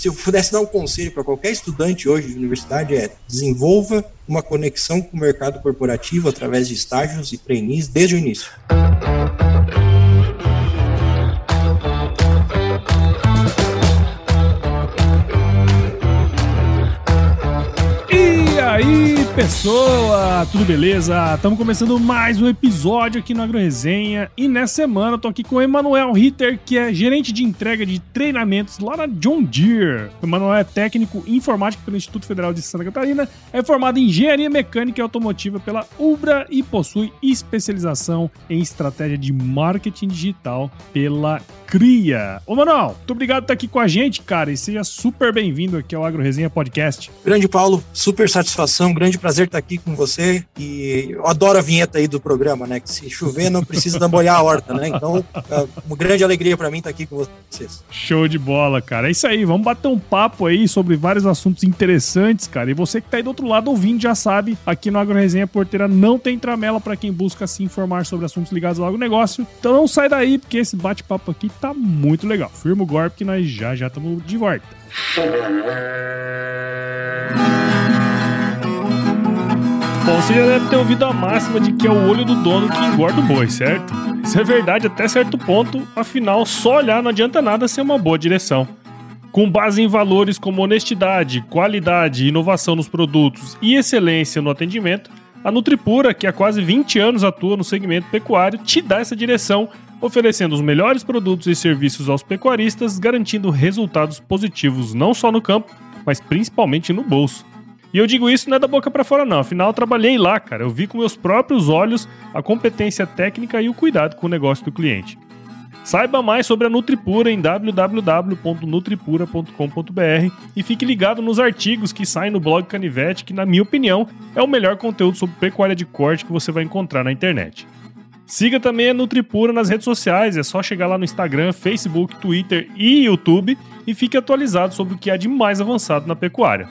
se eu pudesse dar um conselho para qualquer estudante hoje de universidade, é desenvolva uma conexão com o mercado corporativo através de estágios e trainees desde o início. Pessoa? Tudo beleza? Estamos começando mais um episódio aqui no AgroResenha e nessa semana eu tô aqui com o Emanuel Ritter, que é gerente de entrega de treinamentos lá na John Deere. O Emanuel é técnico informático pelo Instituto Federal de Santa Catarina, é formado em engenharia mecânica e automotiva pela Ubra e possui especialização em estratégia de marketing digital pela CRIA. Ô Manuel, muito obrigado por estar aqui com a gente, cara, e seja super bem-vindo aqui ao AgroResenha Podcast. Grande Paulo, super satisfação grande prazer estar aqui com você. E eu adoro a vinheta aí do programa, né? Que se chover não precisa molhar a horta, né? Então, é uma grande alegria para mim estar aqui com vocês. Show de bola, cara. É isso aí. Vamos bater um papo aí sobre vários assuntos interessantes, cara. E você que tá aí do outro lado ouvindo já sabe, aqui no AgroResenha Porteira não tem tramela para quem busca se informar sobre assuntos ligados ao agronegócio. Então não sai daí, porque esse bate-papo aqui tá muito legal. Firma o golpe que nós já já estamos de volta. Bom, você já deve ter ouvido a máxima de que é o olho do dono que engorda o boi, certo? Isso é verdade até certo ponto, afinal, só olhar não adianta nada ser uma boa direção. Com base em valores como honestidade, qualidade, inovação nos produtos e excelência no atendimento, a Nutripura, que há quase 20 anos atua no segmento pecuário, te dá essa direção, oferecendo os melhores produtos e serviços aos pecuaristas, garantindo resultados positivos não só no campo, mas principalmente no bolso. E eu digo isso não é da boca para fora, não. Afinal, eu trabalhei lá, cara. Eu vi com meus próprios olhos a competência técnica e o cuidado com o negócio do cliente. Saiba mais sobre a Nutripura em www.nutripura.com.br e fique ligado nos artigos que saem no blog Canivete, que, na minha opinião, é o melhor conteúdo sobre pecuária de corte que você vai encontrar na internet. Siga também a Nutripura nas redes sociais, é só chegar lá no Instagram, Facebook, Twitter e YouTube e fique atualizado sobre o que há de mais avançado na pecuária.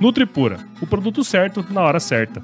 Nutripura, o produto certo na hora certa.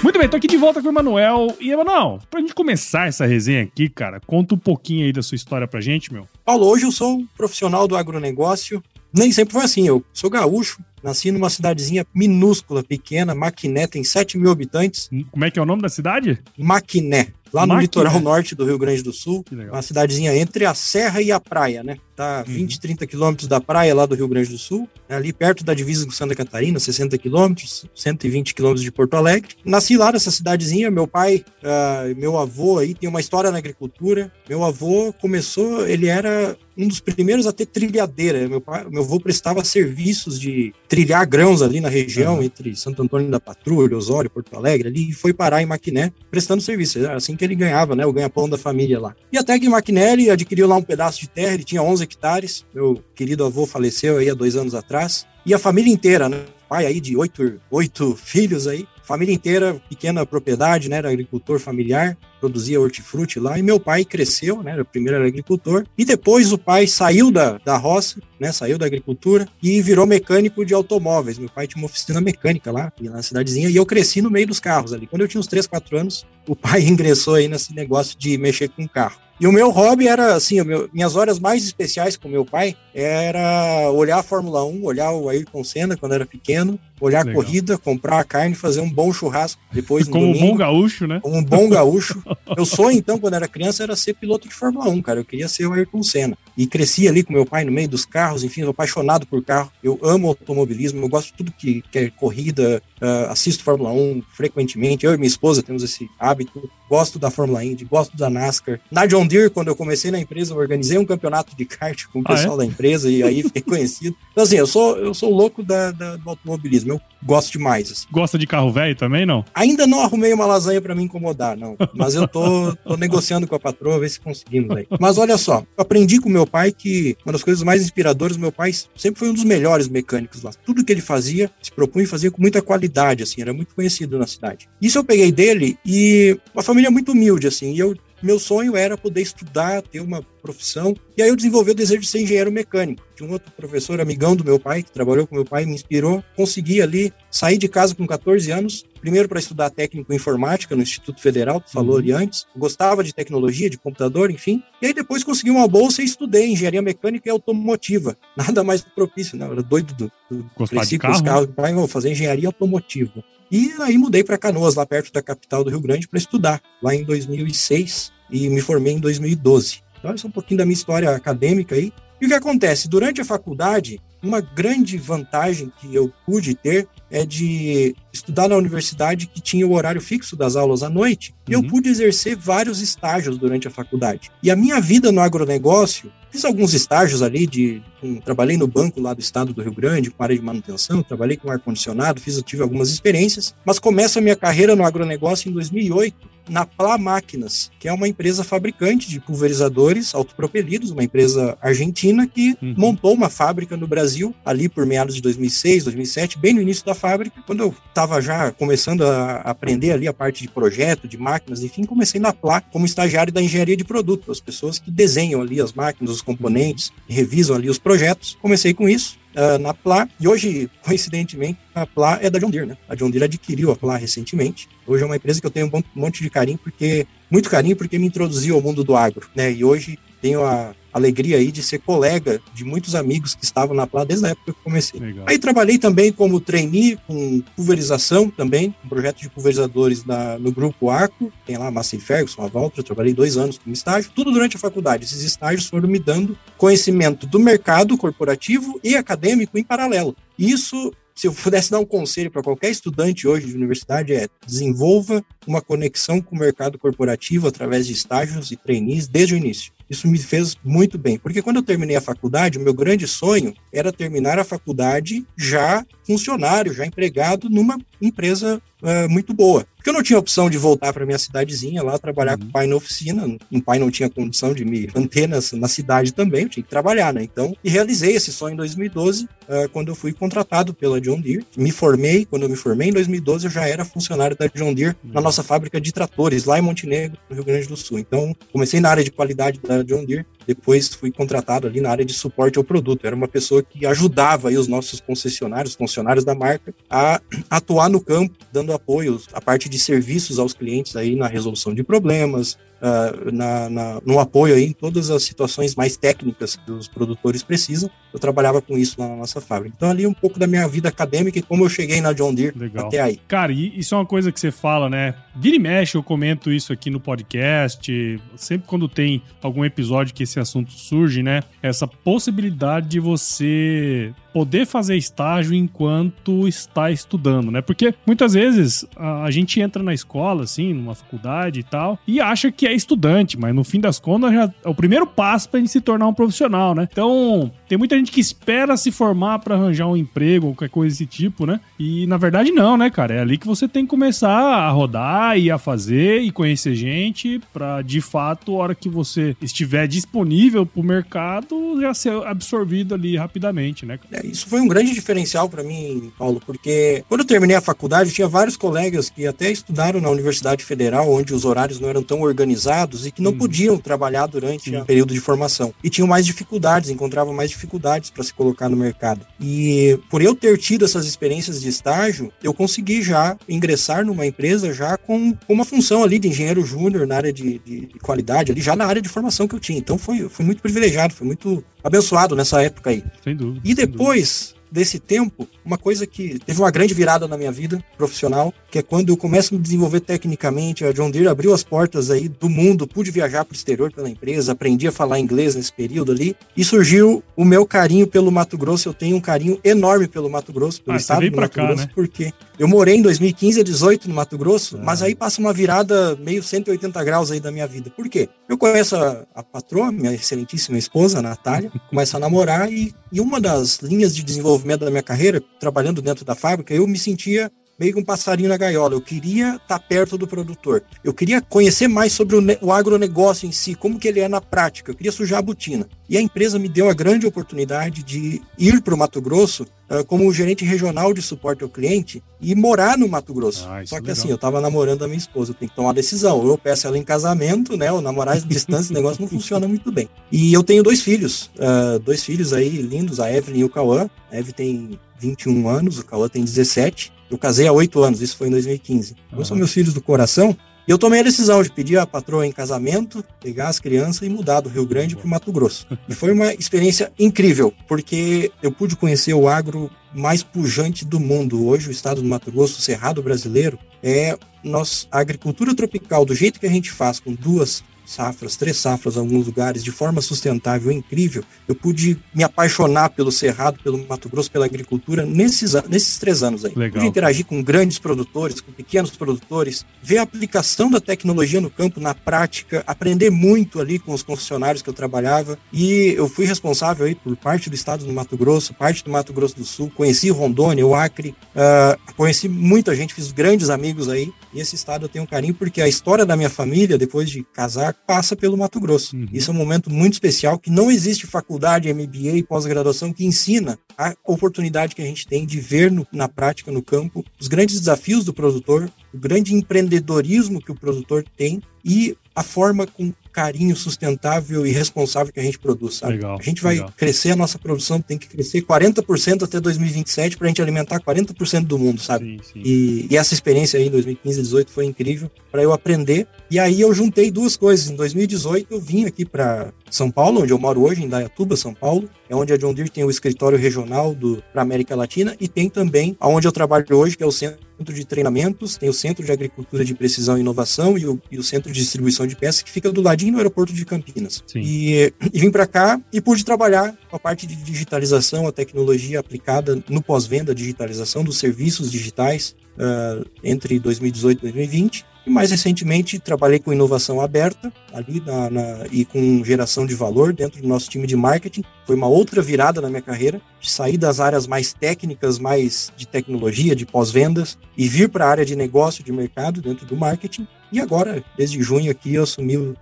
Muito bem, tô aqui de volta com o Emanuel. E, Emanuel, pra gente começar essa resenha aqui, cara, conta um pouquinho aí da sua história pra gente, meu. Paulo, hoje eu sou um profissional do agronegócio. Nem sempre foi assim, eu sou gaúcho, Nasci numa cidadezinha minúscula, pequena, Maquiné, tem 7 mil habitantes. Como é que é o nome da cidade? Maquiné, lá no litoral norte do Rio Grande do Sul. Uma cidadezinha entre a serra e a praia, né? Tá 20, uhum. 30 quilômetros da praia lá do Rio Grande do Sul, é ali perto da divisa com Santa Catarina, 60 quilômetros, 120 quilômetros de Porto Alegre. Nasci lá nessa cidadezinha, meu pai, uh, meu avô aí tem uma história na agricultura. Meu avô começou, ele era um dos primeiros a ter trilhadeira. Meu, pai, meu avô prestava serviços de trilhar grãos ali na região, uhum. entre Santo Antônio da Patrulha, Osório, Porto Alegre, ali, e foi parar em Maquiné, prestando serviço. Era assim que ele ganhava, né, o ganha-pão da família lá. E até que em Maquiné ele adquiriu lá um pedaço de terra, ele tinha 11 hectares, meu querido avô faleceu aí há dois anos atrás, e a família inteira, né, pai aí de oito, oito filhos aí, família inteira, pequena propriedade, né, era agricultor familiar, produzia hortifruti lá, e meu pai cresceu, né, primeiro era agricultor, e depois o pai saiu da, da roça, né, saiu da agricultura e virou mecânico de automóveis. Meu pai tinha uma oficina mecânica lá, na cidadezinha, e eu cresci no meio dos carros ali. Quando eu tinha uns 3, 4 anos, o pai ingressou aí nesse negócio de mexer com carro. E o meu hobby era, assim, meu, minhas horas mais especiais com meu pai era olhar a Fórmula 1, olhar o Ayrton Senna quando era pequeno, olhar Legal. a corrida, comprar a carne, fazer um bom churrasco depois no Como domingo, um bom gaúcho, né? Como um bom gaúcho. Meu sonho, então, quando era criança, era ser piloto de Fórmula 1, cara. Eu queria ser o Ayrton Senna. E cresci ali com meu pai no meio dos carros, enfim, sou apaixonado por carro. Eu amo automobilismo, eu gosto de tudo que, que é corrida, uh, assisto Fórmula 1 frequentemente. Eu e minha esposa temos esse hábito. Gosto da Fórmula Indy, gosto da NASCAR. Na John Deere, quando eu comecei na empresa, eu organizei um campeonato de kart com o pessoal ah, é? da empresa e aí fiquei conhecido. Então, assim, eu sou, eu sou louco da, da do automobilismo. Eu gosto demais. Assim. Gosta de carro velho também, não? Ainda não arrumei uma lasanha para me incomodar, não. Mas eu tô, tô negociando com a patroa, ver se conseguimos aí. Mas olha só, eu aprendi com meu pai que uma das coisas mais inspiradoras, meu pai sempre foi um dos melhores mecânicos lá. Tudo que ele fazia, se propunha fazer com muita qualidade, assim, era muito conhecido na cidade. Isso eu peguei dele e uma família muito humilde, assim, e eu meu sonho era poder estudar, ter uma profissão. E aí eu desenvolvi o desejo de ser engenheiro mecânico. De um outro professor, amigão do meu pai, que trabalhou com meu pai, me inspirou. Consegui ali sair de casa com 14 anos, primeiro para estudar técnico em informática no Instituto Federal, que falou uhum. ali antes. Gostava de tecnologia, de computador, enfim. E aí depois consegui uma bolsa e estudei engenharia mecânica e automotiva. Nada mais propício, né? Eu era doido do, do Gostar de carro? carros. Pai, vou fazer engenharia automotiva. E aí mudei para Canoas, lá perto da capital do Rio Grande, para estudar, lá em 2006 e me formei em 2012. Então, essa é um pouquinho da minha história acadêmica aí. E o que acontece? Durante a faculdade, uma grande vantagem que eu pude ter é de estudar na universidade que tinha o horário fixo das aulas à noite, e eu uhum. pude exercer vários estágios durante a faculdade. E a minha vida no agronegócio, fiz alguns estágios ali de um, trabalhei no banco lá do estado do Rio Grande, com área de manutenção, trabalhei com ar condicionado, fiz tive algumas experiências, mas começo a minha carreira no agronegócio em 2008 na Pla Máquinas, que é uma empresa fabricante de pulverizadores autopropelidos, uma empresa argentina que uhum. montou uma fábrica no Brasil ali por meados de 2006, 2007, bem no início da fábrica, quando eu estava já começando a aprender ali a parte de projeto, de máquinas, enfim, comecei na Pla como estagiário da engenharia de produto, as pessoas que desenham ali as máquinas, os componentes, revisam ali os projetos. Comecei com isso, uh, na Pla, e hoje, coincidentemente, a Pla é da John Deere, né? A John Deere adquiriu a Pla recentemente. Hoje é uma empresa que eu tenho um monte de carinho, porque muito carinho, porque me introduziu ao mundo do agro, né? E hoje tenho a alegria aí de ser colega de muitos amigos que estavam na Plá desde a época que comecei. Legal. Aí trabalhei também como trainee com pulverização também, um projeto de pulverizadores no grupo Arco, tem lá a Massey Ferguson, a Valtra, trabalhei dois anos como estágio, tudo durante a faculdade. Esses estágios foram me dando conhecimento do mercado corporativo e acadêmico em paralelo. Isso se eu pudesse dar um conselho para qualquer estudante hoje de universidade é desenvolva uma conexão com o mercado corporativo através de estágios e trainees desde o início. Isso me fez muito bem, porque quando eu terminei a faculdade, o meu grande sonho era terminar a faculdade já funcionário, já empregado numa empresa uh, muito boa. Porque eu não tinha opção de voltar para minha cidadezinha lá trabalhar uhum. com o pai na oficina. O pai não tinha condição de me manter na, na cidade também, eu tinha que trabalhar, né? Então, e realizei esse sonho em 2012, uh, ah, quando eu fui contratado pela John Deere. Me formei, quando eu me formei em 2012, eu já era funcionário da John Deere uhum. na nossa fábrica de tratores lá em Montenegro, no Rio Grande do Sul. Então, comecei na área de qualidade da John Deere depois fui contratado ali na área de suporte ao produto. Era uma pessoa que ajudava os nossos concessionários, funcionários da marca, a atuar no campo, dando apoio à parte de serviços aos clientes aí na resolução de problemas, uh, na, na, no apoio aí em todas as situações mais técnicas que os produtores precisam. Eu trabalhava com isso na nossa fábrica. Então, ali um pouco da minha vida acadêmica e como eu cheguei na John Deere Legal. até aí. Cara, e isso é uma coisa que você fala, né? Vira e mexe, eu comento isso aqui no podcast. Sempre quando tem algum episódio que esse assunto surge, né? Essa possibilidade de você poder fazer estágio enquanto está estudando, né? Porque muitas vezes a, gente entra na escola, assim, numa faculdade e tal, e acha que é estudante, mas no fim das contas já é o primeiro passo para a gente se tornar um profissional, né? Então, tem muita gente que espera se formar para arranjar um emprego ou qualquer coisa desse tipo, né? E na verdade não, né, cara? É ali que você tem que começar a rodar e a fazer e conhecer gente para de fato, a hora que você estiver disponível pro mercado, já ser absorvido ali rapidamente, né? É, isso foi um grande diferencial para mim, Paulo, porque quando eu terminei a faculdade, eu tinha vários colegas que até estudaram na Universidade Federal, onde os horários não eram tão organizados e que não hum. podiam trabalhar durante o período de formação. E tinham mais dificuldades, encontravam mais dificuldades dificuldades para se colocar no mercado. E por eu ter tido essas experiências de estágio, eu consegui já ingressar numa empresa já com, uma função ali de engenheiro júnior na área de, de, de, qualidade, ali já na área de formação que eu tinha. Então foi, foi muito privilegiado, foi muito abençoado nessa época aí. Sem dúvida. E depois desse tempo, uma coisa que teve uma grande virada na minha vida profissional, que é quando eu começo a me desenvolver tecnicamente, a John Deere abriu as portas aí do mundo, pude viajar para o exterior pela empresa, aprendi a falar inglês nesse período ali, e surgiu o meu carinho pelo Mato Grosso, eu tenho um carinho enorme pelo Mato Grosso, pelo ah, estado do Mato cá, Grosso, né? porque eu morei em 2015 a 18 no Mato Grosso, ah. mas aí passa uma virada meio 180 graus aí da minha vida. Por quê? Eu conheço a, a patroa, minha excelentíssima esposa, a Natália, começo a namorar e, e uma das linhas de desenvolvimento da minha carreira, trabalhando dentro da fábrica, eu me sentia meio que um passarinho na gaiola. Eu queria estar tá perto do produtor. Eu queria conhecer mais sobre o, o agronegócio em si, como que ele é na prática. Eu queria sujar a botina. E a empresa me deu a grande oportunidade de ir para o Mato Grosso uh, como gerente regional de suporte ao cliente e morar no Mato Grosso. Ah, Só que é assim, eu estava namorando a minha esposa, eu tenho que tomar uma decisão. Ou eu peço ela em casamento, né? Ou namorar à distância, o negócio não funciona muito bem. E eu tenho dois filhos, uh, dois filhos aí lindos, a Evelyn e o Cauã. A Evelyn tem 21 anos, o Cauã tem 17. Eu casei há 8 anos, isso foi em 2015. Uhum. Então são meus filhos do coração e eu tomei a decisão de pedir a patroa em casamento, pegar as crianças e mudar do Rio Grande para o Mato Grosso. E foi uma experiência incrível, porque eu pude conhecer o agro mais pujante do mundo. Hoje, o estado do Mato Grosso, o Cerrado brasileiro, é nossa, a agricultura tropical, do jeito que a gente faz, com duas safras, três safras em alguns lugares, de forma sustentável e incrível, eu pude me apaixonar pelo Cerrado, pelo Mato Grosso, pela agricultura nesses, nesses três anos aí. Legal. Pude interagir com grandes produtores, com pequenos produtores, ver a aplicação da tecnologia no campo, na prática, aprender muito ali com os concessionários que eu trabalhava. E eu fui responsável aí por parte do estado do Mato Grosso, parte do Mato Grosso do Sul, conheci Rondônia, o Acre, uh, conheci muita gente, fiz grandes amigos aí. E esse estado eu tenho um carinho porque a história da minha família, depois de casar, passa pelo Mato Grosso. Uhum. Isso é um momento muito especial que não existe faculdade, MBA e pós-graduação que ensina a oportunidade que a gente tem de ver no, na prática, no campo, os grandes desafios do produtor, o grande empreendedorismo que o produtor tem e a forma com carinho sustentável e responsável que a gente produz, sabe? Legal, a gente vai legal. crescer, a nossa produção tem que crescer 40% até 2027 para a gente alimentar 40% do mundo, sabe? Sim, sim. E, e, essa experiência aí em 2015 e 2018 foi incrível para eu aprender. E aí eu juntei duas coisas. Em 2018 eu vim aqui para São Paulo, onde eu moro hoje, em Dayatuba, São Paulo. É onde a John Deere tem o escritório regional para América Latina e tem também aonde eu trabalho hoje, que é o centro de treinamentos, tem o Centro de Agricultura de Precisão e Inovação e o, e o Centro de Distribuição de Peças, que fica do ladinho no aeroporto de Campinas. E, e, vim para cá e pude trabalhar com a parte de digitalização, a tecnologia aplicada no pós-venda, digitalização dos serviços digitais uh, entre 2018 e 2020. E mais recentemente trabalhei com inovação aberta ali na, na, e com geração de valor dentro do nosso time de marketing. Foi uma outra virada na minha carreira, de sair das áreas mais técnicas, mais de tecnologia, de pós-vendas, e vir para a área de negócio, de mercado dentro do marketing. E agora, desde junho aqui, eu assumi uh,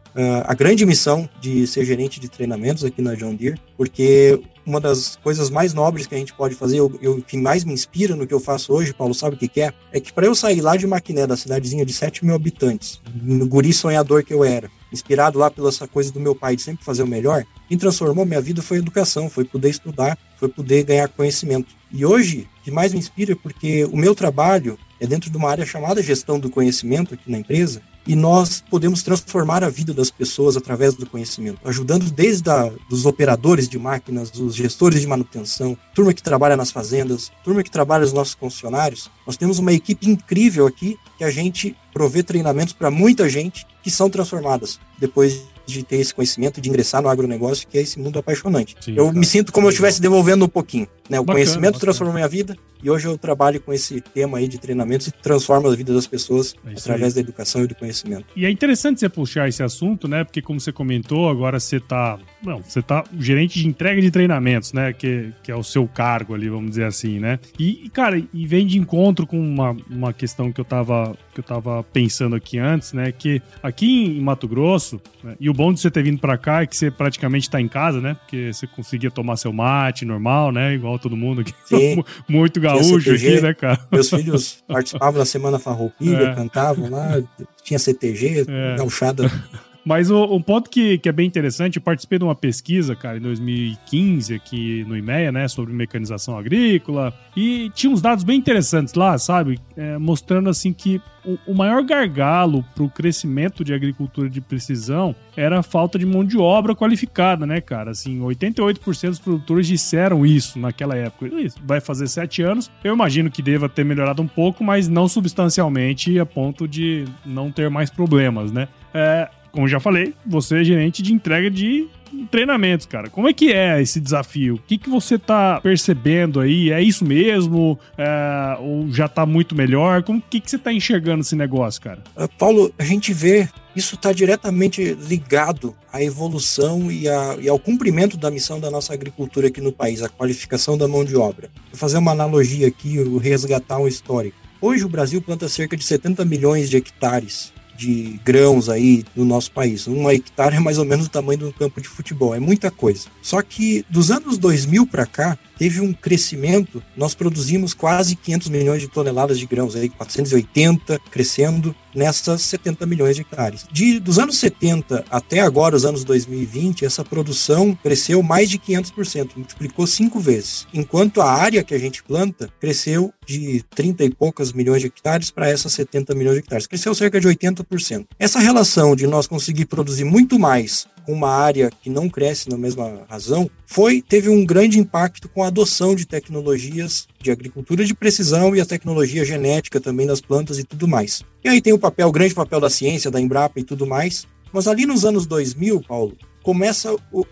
a grande missão de ser gerente de treinamentos aqui na John Deere, porque uma das coisas mais nobres que a gente pode fazer, o que mais me inspira no que eu faço hoje, Paulo, sabe o que, que é? É que para eu sair lá de Maquiné, da cidadezinha de 7 mil habitantes, no guri sonhador que eu era, inspirado lá pela essa coisa do meu pai de sempre fazer o melhor, quem transformou minha vida foi a educação, foi poder estudar, foi poder ganhar conhecimento. E hoje, o que mais me inspira é porque o meu trabalho é dentro de uma área chamada gestão do conhecimento aqui na empresa, e nós podemos transformar a vida das pessoas através do conhecimento, ajudando desde a, dos operadores de máquinas, os gestores de manutenção, turma que trabalha nas fazendas, turma que trabalha nos nossos concessionários. Nós temos uma equipe incrível aqui que a gente provê treinamentos para muita gente que são transformadas depois de ter esse conhecimento, de ingressar no agronegócio, que é esse mundo apaixonante. Sim, eu me sinto como se eu estivesse devolvendo um pouquinho. Né? O bacana, conhecimento bacana. transformou minha vida e hoje eu trabalho com esse tema aí de treinamentos e transformo a vida das pessoas é através aí. da educação e do conhecimento. E é interessante você puxar esse assunto, né? Porque como você comentou, agora você está, não, você tá gerente de entrega de treinamentos, né? Que, que é o seu cargo ali, vamos dizer assim, né? E, cara, e vem de encontro com uma, uma questão que eu tava que eu tava pensando aqui antes, né? Que aqui em Mato Grosso, né, e o bom de você ter vindo para cá é que você praticamente está em casa, né? Porque você conseguia tomar seu mate normal, né? Igual todo mundo aqui. Sim. Muito gaúcho aqui, né, cara? Meus filhos participavam da Semana Farroupilha, é. cantavam lá, tinha CTG, é. gauchada. Mas o, um ponto que, que é bem interessante, eu participei de uma pesquisa, cara, em 2015 aqui no IMEA, né, sobre mecanização agrícola, e tinha uns dados bem interessantes lá, sabe, é, mostrando assim que o, o maior gargalo para o crescimento de agricultura de precisão era a falta de mão de obra qualificada, né, cara? Assim, 88% dos produtores disseram isso naquela época. Isso vai fazer sete anos. Eu imagino que deva ter melhorado um pouco, mas não substancialmente a ponto de não ter mais problemas, né? É, como já falei, você é gerente de entrega de treinamentos, cara. Como é que é esse desafio? O que, que você tá percebendo aí? É isso mesmo? É, ou já tá muito melhor? Como que, que você tá enxergando esse negócio, cara? Uh, Paulo, a gente vê isso está diretamente ligado à evolução e, a, e, ao cumprimento da missão da nossa agricultura aqui no país, a qualificação da mão de obra. Vou fazer uma analogia aqui, resgatar um histórico. Hoje o Brasil planta cerca de 70 milhões de hectares de grãos aí no nosso país. Um hectare é mais ou menos o tamanho de um campo de futebol, é muita coisa. Só que dos anos 2000 para cá, teve um crescimento, nós produzimos quase 500 milhões de toneladas de grãos, aí 480 crescendo nessas 70 milhões de hectares. De, dos anos 70 até agora, os anos 2020, essa produção cresceu mais de 500%, multiplicou cinco vezes, enquanto a área que a gente planta cresceu de 30 e poucas milhões de hectares para essas 70 milhões de hectares, cresceu cerca de 80%. Essa relação de nós conseguir produzir muito mais uma área que não cresce na mesma razão, foi teve um grande impacto com a adoção de tecnologias de agricultura de precisão e a tecnologia genética também das plantas e tudo mais. E aí tem o papel, o grande papel da ciência, da Embrapa e tudo mais. Mas ali nos anos 2000, Paulo, começa o,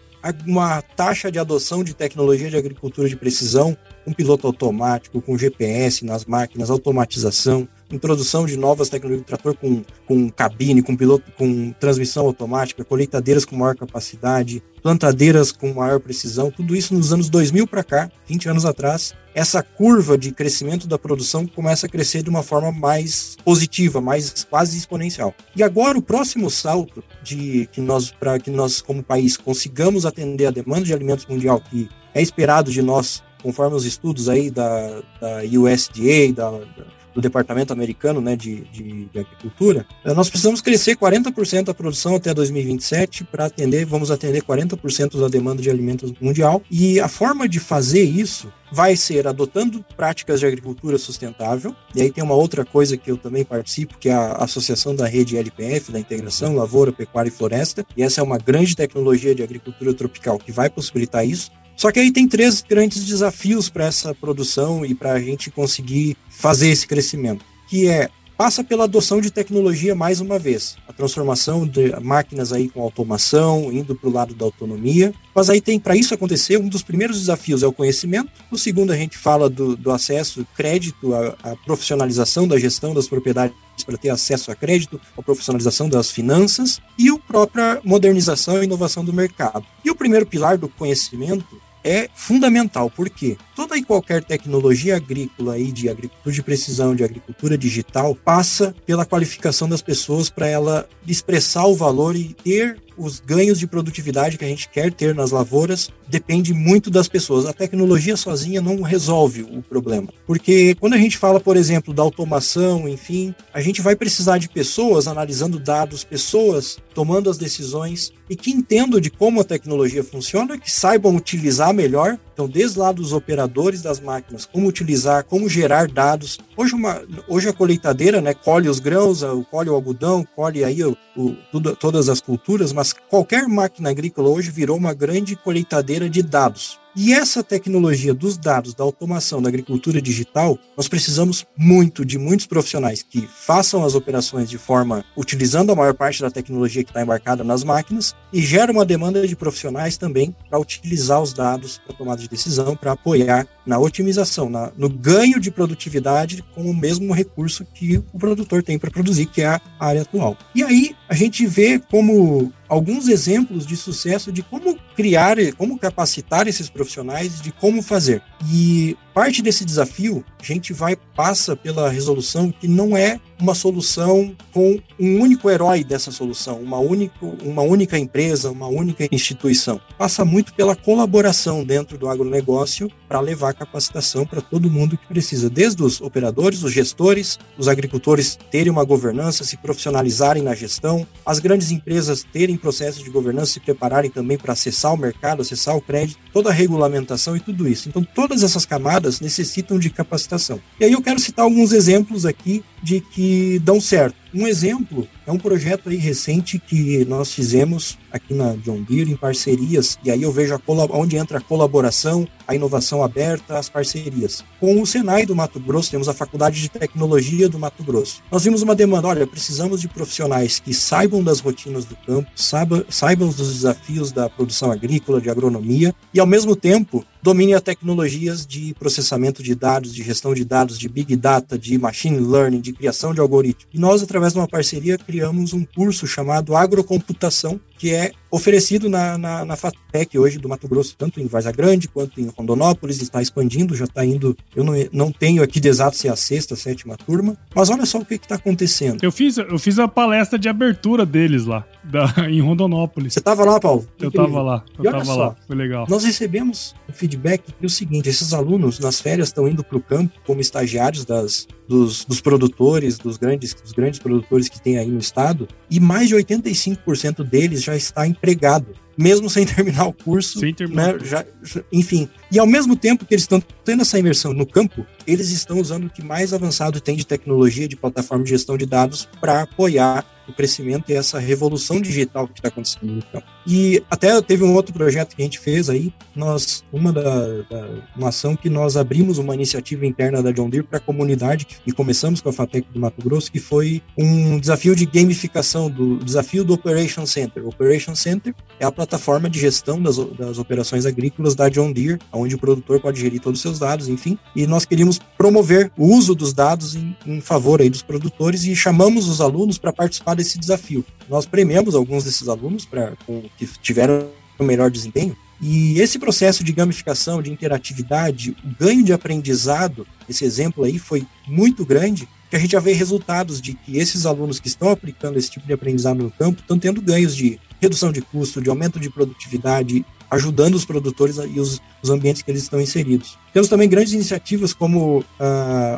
uma taxa de adoção de tecnologia de agricultura de precisão, com piloto automático, com GPS nas máquinas, automatização, introdução de novas tecnologias de trator com, com cabine, com piloto, com transmissão automática, colheitadeiras com maior capacidade, plantadeiras com maior precisão, tudo isso nos anos 2000 para cá, 20 anos atrás, essa curva de crescimento da produção começa a crescer de uma forma mais positiva, mais quase exponencial. E agora o próximo salto de que nós para que nós como país consigamos atender a demanda de alimentos mundial que é esperado de nós, conforme os estudos aí da, da USDA, da, da do Departamento Americano né, de, de, de Agricultura, eh, nós precisamos crescer 40% da produção até 2027 para atender, vamos atender 40% da demanda de alimentos mundial. E a forma de fazer isso vai ser adotando práticas de agricultura sustentável. E aí tem uma outra coisa que eu também participo, que é a Associação da Rede LPF, da Integração Lavoura, Pecuária e Floresta. E essa é uma grande tecnologia de agricultura tropical que vai possibilitar isso. Só que aí tem três grandes desafios para essa produção e para a gente conseguir fazer esse crescimento, que é passa pela adoção de tecnologia mais uma vez, a transformação de máquinas aí com automação, indo para o lado da autonomia. Mas aí tem para isso acontecer um dos primeiros desafios é o conhecimento. O segundo a gente fala do, do acesso, crédito, a, a profissionalização da gestão das propriedades para ter acesso a crédito, a profissionalização das finanças e a própria modernização e inovação do mercado. E o primeiro pilar do conhecimento é fundamental, porque toda e qualquer tecnologia agrícola aí de agricultura de precisão, de agricultura digital, passa pela qualificação das pessoas para ela expressar o valor e ter os ganhos de produtividade que a gente quer ter nas lavouras depende muito das pessoas. A tecnologia sozinha não resolve o problema. Porque quando a gente fala, por exemplo, da automação, enfim, a gente vai precisar de pessoas analisando dados, pessoas tomando as decisões e que entendam de como a tecnologia funciona, que saibam utilizar melhor. Então, desde lá dos operadores das máquinas, como utilizar, como gerar dados. Hoje, uma, hoje a colheitadeira né, colhe os grãos, colhe o algodão, colhe aí o, o, tudo, todas as culturas, mas qualquer máquina agrícola hoje virou uma grande colheitadeira de dados. E essa tecnologia dos dados, da automação, da agricultura digital, nós precisamos muito de muitos profissionais que façam as operações de forma utilizando a maior parte da tecnologia que está embarcada nas máquinas e gera uma demanda de profissionais também para utilizar os dados para tomada de decisão, para apoiar na otimização, na, no ganho de produtividade com o mesmo recurso que o produtor tem para produzir, que é a área atual. E aí a gente vê como alguns exemplos de sucesso de como criar, como capacitar esses profissionais, de como fazer. E parte desse desafio, a gente vai passa pela resolução que não é uma solução com um único herói dessa solução, uma, único, uma única empresa, uma única instituição. Passa muito pela colaboração dentro do agronegócio para levar capacitação para todo mundo que precisa, desde os operadores, os gestores, os agricultores terem uma governança, se profissionalizarem na gestão, as grandes empresas terem processos de governança, se prepararem também para acessar o mercado, acessar o crédito, toda a regulamentação e tudo isso. Então, todas essas camadas necessitam de capacitação. E aí eu quero citar alguns exemplos aqui de que dão certo. Um exemplo é um projeto aí recente que nós fizemos aqui na John Deere em parcerias, e aí eu vejo onde entra a colaboração, a inovação aberta, as parcerias. Com o Senai do Mato Grosso, temos a Faculdade de Tecnologia do Mato Grosso. Nós vimos uma demanda, olha, precisamos de profissionais que saibam das rotinas do campo, saibam, saibam dos desafios da produção agrícola, de agronomia, e ao mesmo tempo domine as tecnologias de processamento de dados, de gestão de dados, de big data, de machine learning, de criação de algoritmos. E nós, através de uma parceria, criamos um curso chamado Agrocomputação, que é oferecido na, na, na FATEC hoje do Mato Grosso, tanto em Varza Grande quanto em Rondonópolis, está expandindo, já está indo. Eu não, não tenho aqui de exato se é a sexta, a sétima turma, mas olha só o que está acontecendo. Eu fiz, eu fiz a palestra de abertura deles lá, da, em Rondonópolis. Você estava lá, Paulo? Eu estava lá, eu estava lá, foi legal. Nós recebemos um feedback que é o seguinte: esses alunos nas férias estão indo para o campo como estagiários das, dos, dos produtores, dos grandes, dos grandes produtores que tem aí no estado, e mais de 85% deles já está empregado, mesmo sem terminar o curso. Sem terminar. Né, já, enfim. E ao mesmo tempo que eles estão tendo essa imersão no campo, eles estão usando o que mais avançado tem de tecnologia, de plataforma de gestão de dados, para apoiar o crescimento e essa revolução digital que está acontecendo no campo. E até teve um outro projeto que a gente fez aí, nós uma da, da uma ação que nós abrimos uma iniciativa interna da John Deere para a comunidade e começamos com a Fatec do Mato Grosso, que foi um desafio de gamificação do desafio do Operation Center. O Operation Center é a plataforma de gestão das, das operações agrícolas da John Deere, onde o produtor pode gerir todos os seus dados, enfim. E nós queríamos promover o uso dos dados em, em favor aí dos produtores e chamamos os alunos para participar desse desafio. Nós premiamos alguns desses alunos para que tiveram o melhor desempenho. E esse processo de gamificação, de interatividade, o ganho de aprendizado, esse exemplo aí foi muito grande, que a gente já vê resultados de que esses alunos que estão aplicando esse tipo de aprendizado no campo estão tendo ganhos de redução de custo, de aumento de produtividade, ajudando os produtores e os, os ambientes que eles estão inseridos. Temos também grandes iniciativas como uh,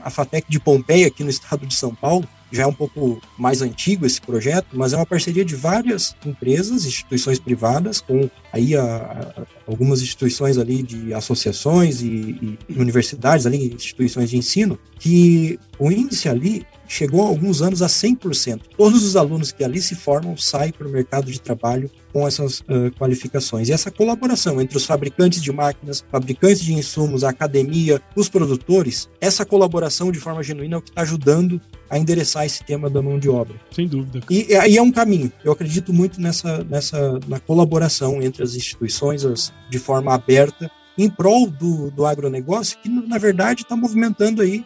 a FATEC de Pompeia, aqui no estado de São Paulo, já é um pouco mais antigo esse projeto, mas é uma parceria de várias empresas, instituições privadas, com aí a, a, algumas instituições ali de associações e, e, universidades ali, instituições de ensino, que o índice ali chegou há alguns anos a 100%. Todos os alunos que ali se formam saem para o mercado de trabalho com essas uh, qualificações. E essa colaboração entre os fabricantes de máquinas, fabricantes de insumos, a academia, os produtores, essa colaboração de forma genuína é o que está ajudando a endereçar esse tema da mão de obra. Sem dúvida. E aí é um caminho. Eu acredito muito nessa, nessa na colaboração entre as instituições as, de forma aberta em prol do, do agronegócio, que na verdade está movimentando aí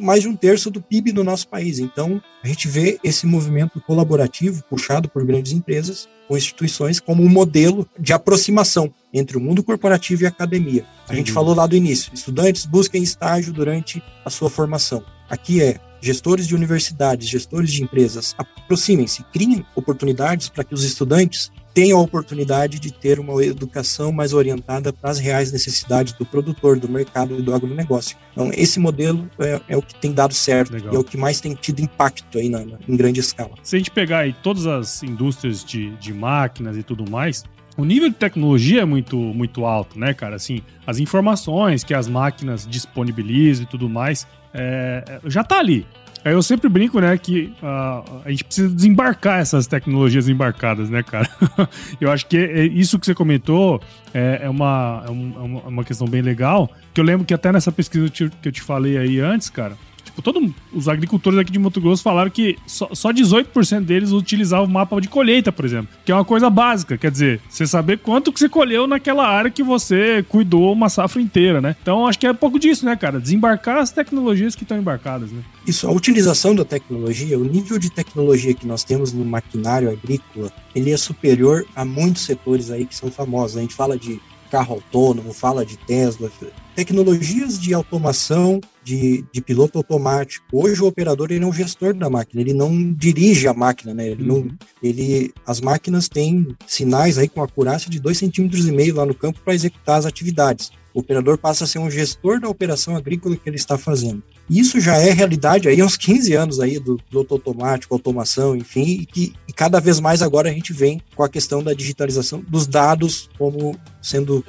mais de um terço do PIB do nosso país. Então, a gente vê esse movimento colaborativo puxado por grandes empresas com instituições como um modelo de aproximação entre o mundo corporativo e a academia. A gente falou lá do início, estudantes busquem estágio durante a sua formação. Aqui é gestores de universidades, gestores de empresas, aproximem-se, criem oportunidades para que os estudantes tenham a oportunidade de ter uma educação mais orientada para as reais necessidades do produtor, do mercado e do agronegócio. Então, esse modelo é, é o que tem dado certo Legal. e é o que mais tem tido impacto aí na, na, em grande escala. Se a gente pegar aí todas as indústrias de, de máquinas e tudo mais, o nível de tecnologia é muito, muito alto, né, cara? Assim, as informações que as máquinas disponibilizam e tudo mais, é, já tá ali. Eu sempre brinco, né, que uh, a gente precisa desembarcar essas tecnologias embarcadas, né, cara? eu acho que é, isso que você comentou é, é, uma, é, uma, é uma questão bem legal, que eu lembro que até nessa pesquisa que eu te falei aí antes, cara, Tipo, todo, os agricultores aqui de Mato Grosso falaram que só, só 18% deles utilizavam o mapa de colheita, por exemplo. Que é uma coisa básica, quer dizer, você saber quanto que você colheu naquela área que você cuidou uma safra inteira, né? Então acho que é um pouco disso, né, cara? Desembarcar as tecnologias que estão embarcadas, né? Isso, a utilização da tecnologia, o nível de tecnologia que nós temos no maquinário agrícola, ele é superior a muitos setores aí que são famosos. A gente fala de carro autônomo, fala de Tesla, tecnologias de automação, de, de piloto automático. Hoje o operador ele é um gestor da máquina, ele não dirige a máquina, né? Ele uhum. não, ele, as máquinas têm sinais aí com acurácia de 2,5 centímetros e meio lá no campo para executar as atividades. O operador passa a ser um gestor da operação agrícola que ele está fazendo. Isso já é realidade aí há uns 15 anos aí do piloto automático, automação, enfim, e que e cada vez mais agora a gente vem com a questão da digitalização dos dados como sendo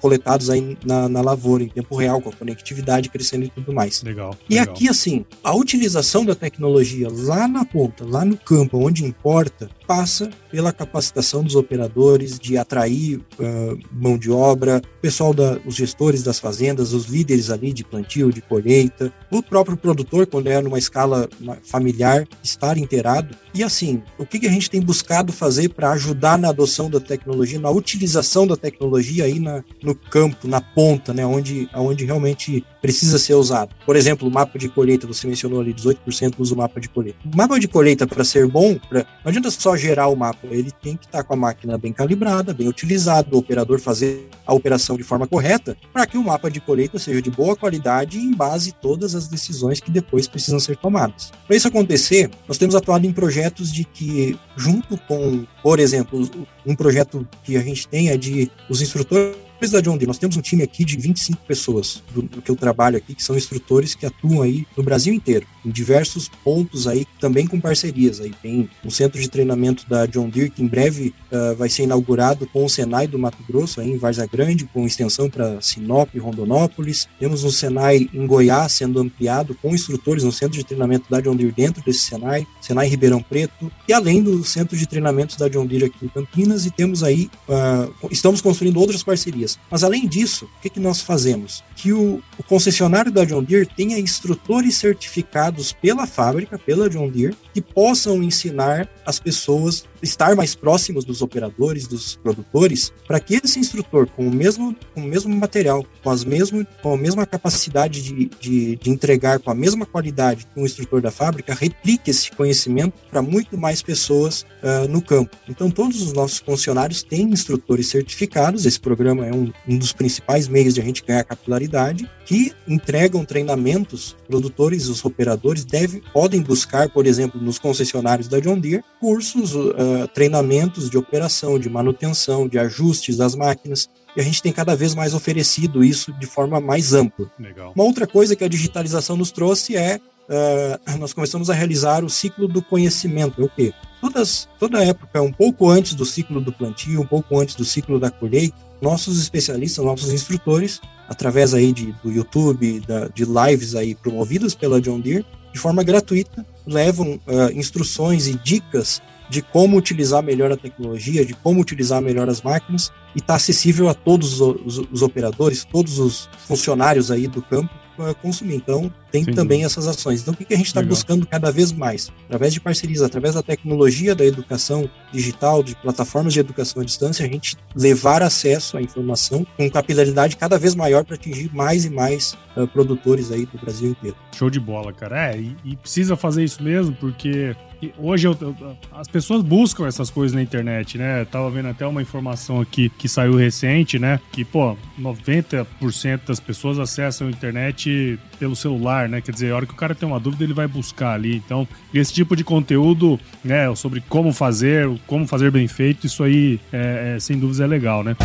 coletados aí na, na lavoura em tempo real, com a conectividade crescendo e tudo mais. Legal. E legal. aqui, assim, a utilização da tecnologia lá na ponta, lá no campo, onde importa, passa pela capacitação dos operadores, de atrair uh, mão de obra, o pessoal, da, os gestores das fazendas, os líderes ali de plantio, de colheita, o próprio produtor, quando é numa escala familiar, estar inteirado. E assim, o que, que a gente tem buscado fazer para ajudar na adoção da tecnologia, na utilização da tecnologia? Tecnologia aí na, no campo, na ponta, né, onde, onde realmente precisa ser usado. Por exemplo, o mapa de colheita, você mencionou ali, 18% usa o mapa de colheita. O mapa de colheita, para ser bom, pra, não adianta só gerar o mapa, ele tem que estar tá com a máquina bem calibrada, bem utilizada, o operador fazer a operação de forma correta, para que o mapa de colheita seja de boa qualidade e em base todas as decisões que depois precisam ser tomadas. Para isso acontecer, nós temos atuado em projetos de que, junto com, por exemplo, um projeto que a gente tem é de os instrutores da John Deere, nós temos um time aqui de 25 pessoas do, do, que eu trabalho aqui, que são instrutores que atuam aí no Brasil inteiro, em diversos pontos aí, também com parcerias. Aí tem um centro de treinamento da John Deere que em breve uh, vai ser inaugurado com o Senai do Mato Grosso, aí em Varza Grande, com extensão para Sinop e Rondonópolis. Temos um Senai em Goiás sendo ampliado com instrutores no centro de treinamento da John Deere dentro desse Senai, Senai Ribeirão Preto, e além do centro de treinamentos da John Deere aqui em Campinas, e temos aí, uh, estamos construindo outras parcerias mas além disso, o que, que nós fazemos? Que o, o, concessionário da John Deere tenha instrutores certificados pela fábrica, pela John Deere, que possam ensinar as pessoas estar mais próximos dos operadores, dos produtores, para que esse instrutor, com o mesmo, com o mesmo material, com, as mesmo, com a mesma capacidade de, de, de entregar, com a mesma qualidade que um instrutor da fábrica, replique esse conhecimento para muito mais pessoas uh, no campo. Então, todos os nossos funcionários têm instrutores certificados, esse programa é um, um dos principais meios de a gente ganhar capilaridade, que entregam treinamentos, produtores, os operadores devem, podem buscar, por exemplo, nos concessionários da John Deere, cursos, uh, treinamentos de operação, de manutenção, de ajustes das máquinas, e a gente tem cada vez mais oferecido isso de forma mais ampla. Legal. Uma outra coisa que a digitalização nos trouxe é uh, nós começamos a realizar o ciclo do conhecimento. É o quê? Todas, toda época, um pouco antes do ciclo do plantio, um pouco antes do ciclo da colheita, nossos especialistas, nossos instrutores, através aí de, do YouTube, da, de lives aí promovidas pela John Deere, de forma gratuita, levam uh, instruções e dicas de como utilizar melhor a tecnologia, de como utilizar melhor as máquinas, e está acessível a todos os, os, os, operadores, todos os funcionários aí do campo uh, consumir. Então, tem Sim. também essas ações. Então, o que, que a gente está buscando cada vez mais? Através de parcerias, através da tecnologia da educação digital, de plataformas de educação à distância, a gente levar acesso à informação com capilaridade cada vez maior para atingir mais e mais uh, produtores aí do Brasil inteiro. Show de bola, cara. É, e, e precisa fazer isso mesmo, porque hoje eu, eu, as pessoas buscam essas coisas na internet, né? Eu tava vendo até uma informação aqui que saiu recente, né? Que, pô, 90% das pessoas acessam a internet pelo celular, né? Quer dizer, a hora que o cara tem uma dúvida, ele vai buscar ali. Então, esse tipo de conteúdo, né? Sobre como fazer, como fazer bem feito, isso aí, é, é, sem dúvida, é legal, né?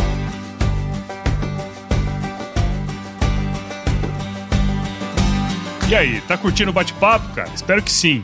E aí, tá curtindo o bate-papo, cara? Espero que sim.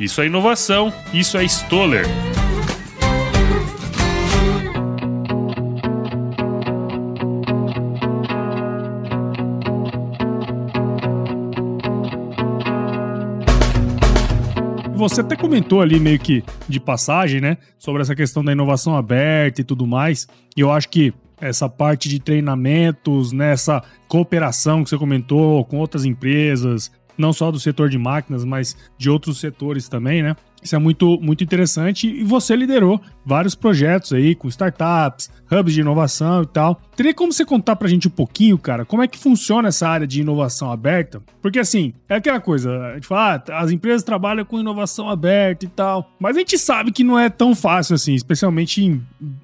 Isso é inovação, isso é Stoller. Você até comentou ali meio que de passagem, né, sobre essa questão da inovação aberta e tudo mais. E eu acho que essa parte de treinamentos, nessa né, cooperação que você comentou com outras empresas, não só do setor de máquinas, mas de outros setores também, né? Isso é muito, muito interessante e você liderou vários projetos aí com startups, hubs de inovação e tal. Teria como você contar pra gente um pouquinho, cara, como é que funciona essa área de inovação aberta? Porque assim, é aquela coisa, a gente fala, ah, as empresas trabalham com inovação aberta e tal, mas a gente sabe que não é tão fácil assim, especialmente em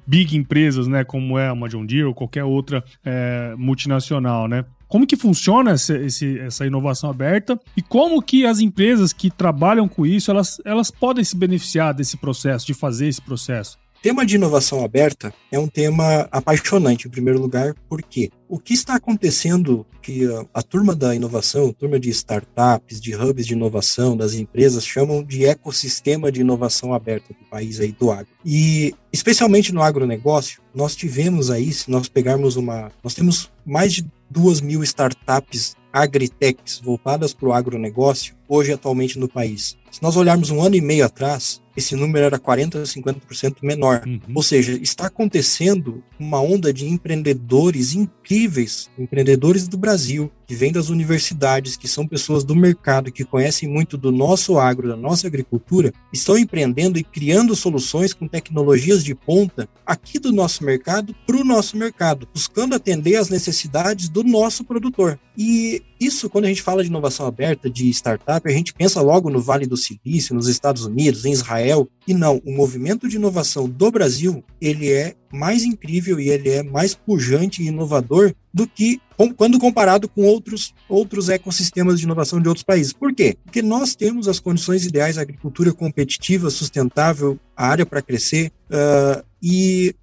big empresas, né, como é uma John Deere ou qualquer outra é, multinacional, né? Como que funciona essa, esse, essa inovação aberta e como que as empresas que trabalham com isso, elas, elas podem se beneficiar desse processo, de fazer esse processo? tema de inovação aberta é um tema apaixonante, em primeiro lugar, porque o que está acontecendo que a, a, turma da inovação, turma de startups, de hubs de inovação, das empresas, chamam de ecossistema de inovação aberta do país aí do agro. E especialmente no agronegócio, nós tivemos aí, se nós pegarmos uma. Nós temos mais de duas mil startups agritechs voltadas para o agronegócio hoje atualmente no país. Se nós olharmos um ano e meio atrás, esse número era 40% a 50% menor. Uhum. Ou seja, está acontecendo uma onda de empreendedores incríveis, empreendedores do Brasil, que vêm das universidades, que são pessoas do mercado, que conhecem muito do nosso agro, da nossa agricultura, estão empreendendo e criando soluções com tecnologias de ponta aqui do nosso mercado para o nosso mercado, buscando atender às necessidades do nosso produtor. E isso, quando a gente fala de inovação aberta, de startup, a gente pensa logo no Vale do Silício, nos Estados Unidos, em Israel, e não, o movimento de inovação do Brasil, ele é mais incrível e ele é mais pujante e inovador do que quando comparado com outros, outros ecossistemas de inovação de outros países. Por quê? Porque nós temos as condições ideais, a agricultura competitiva, sustentável, a área para crescer, uh, e,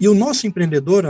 e o nosso empreendedor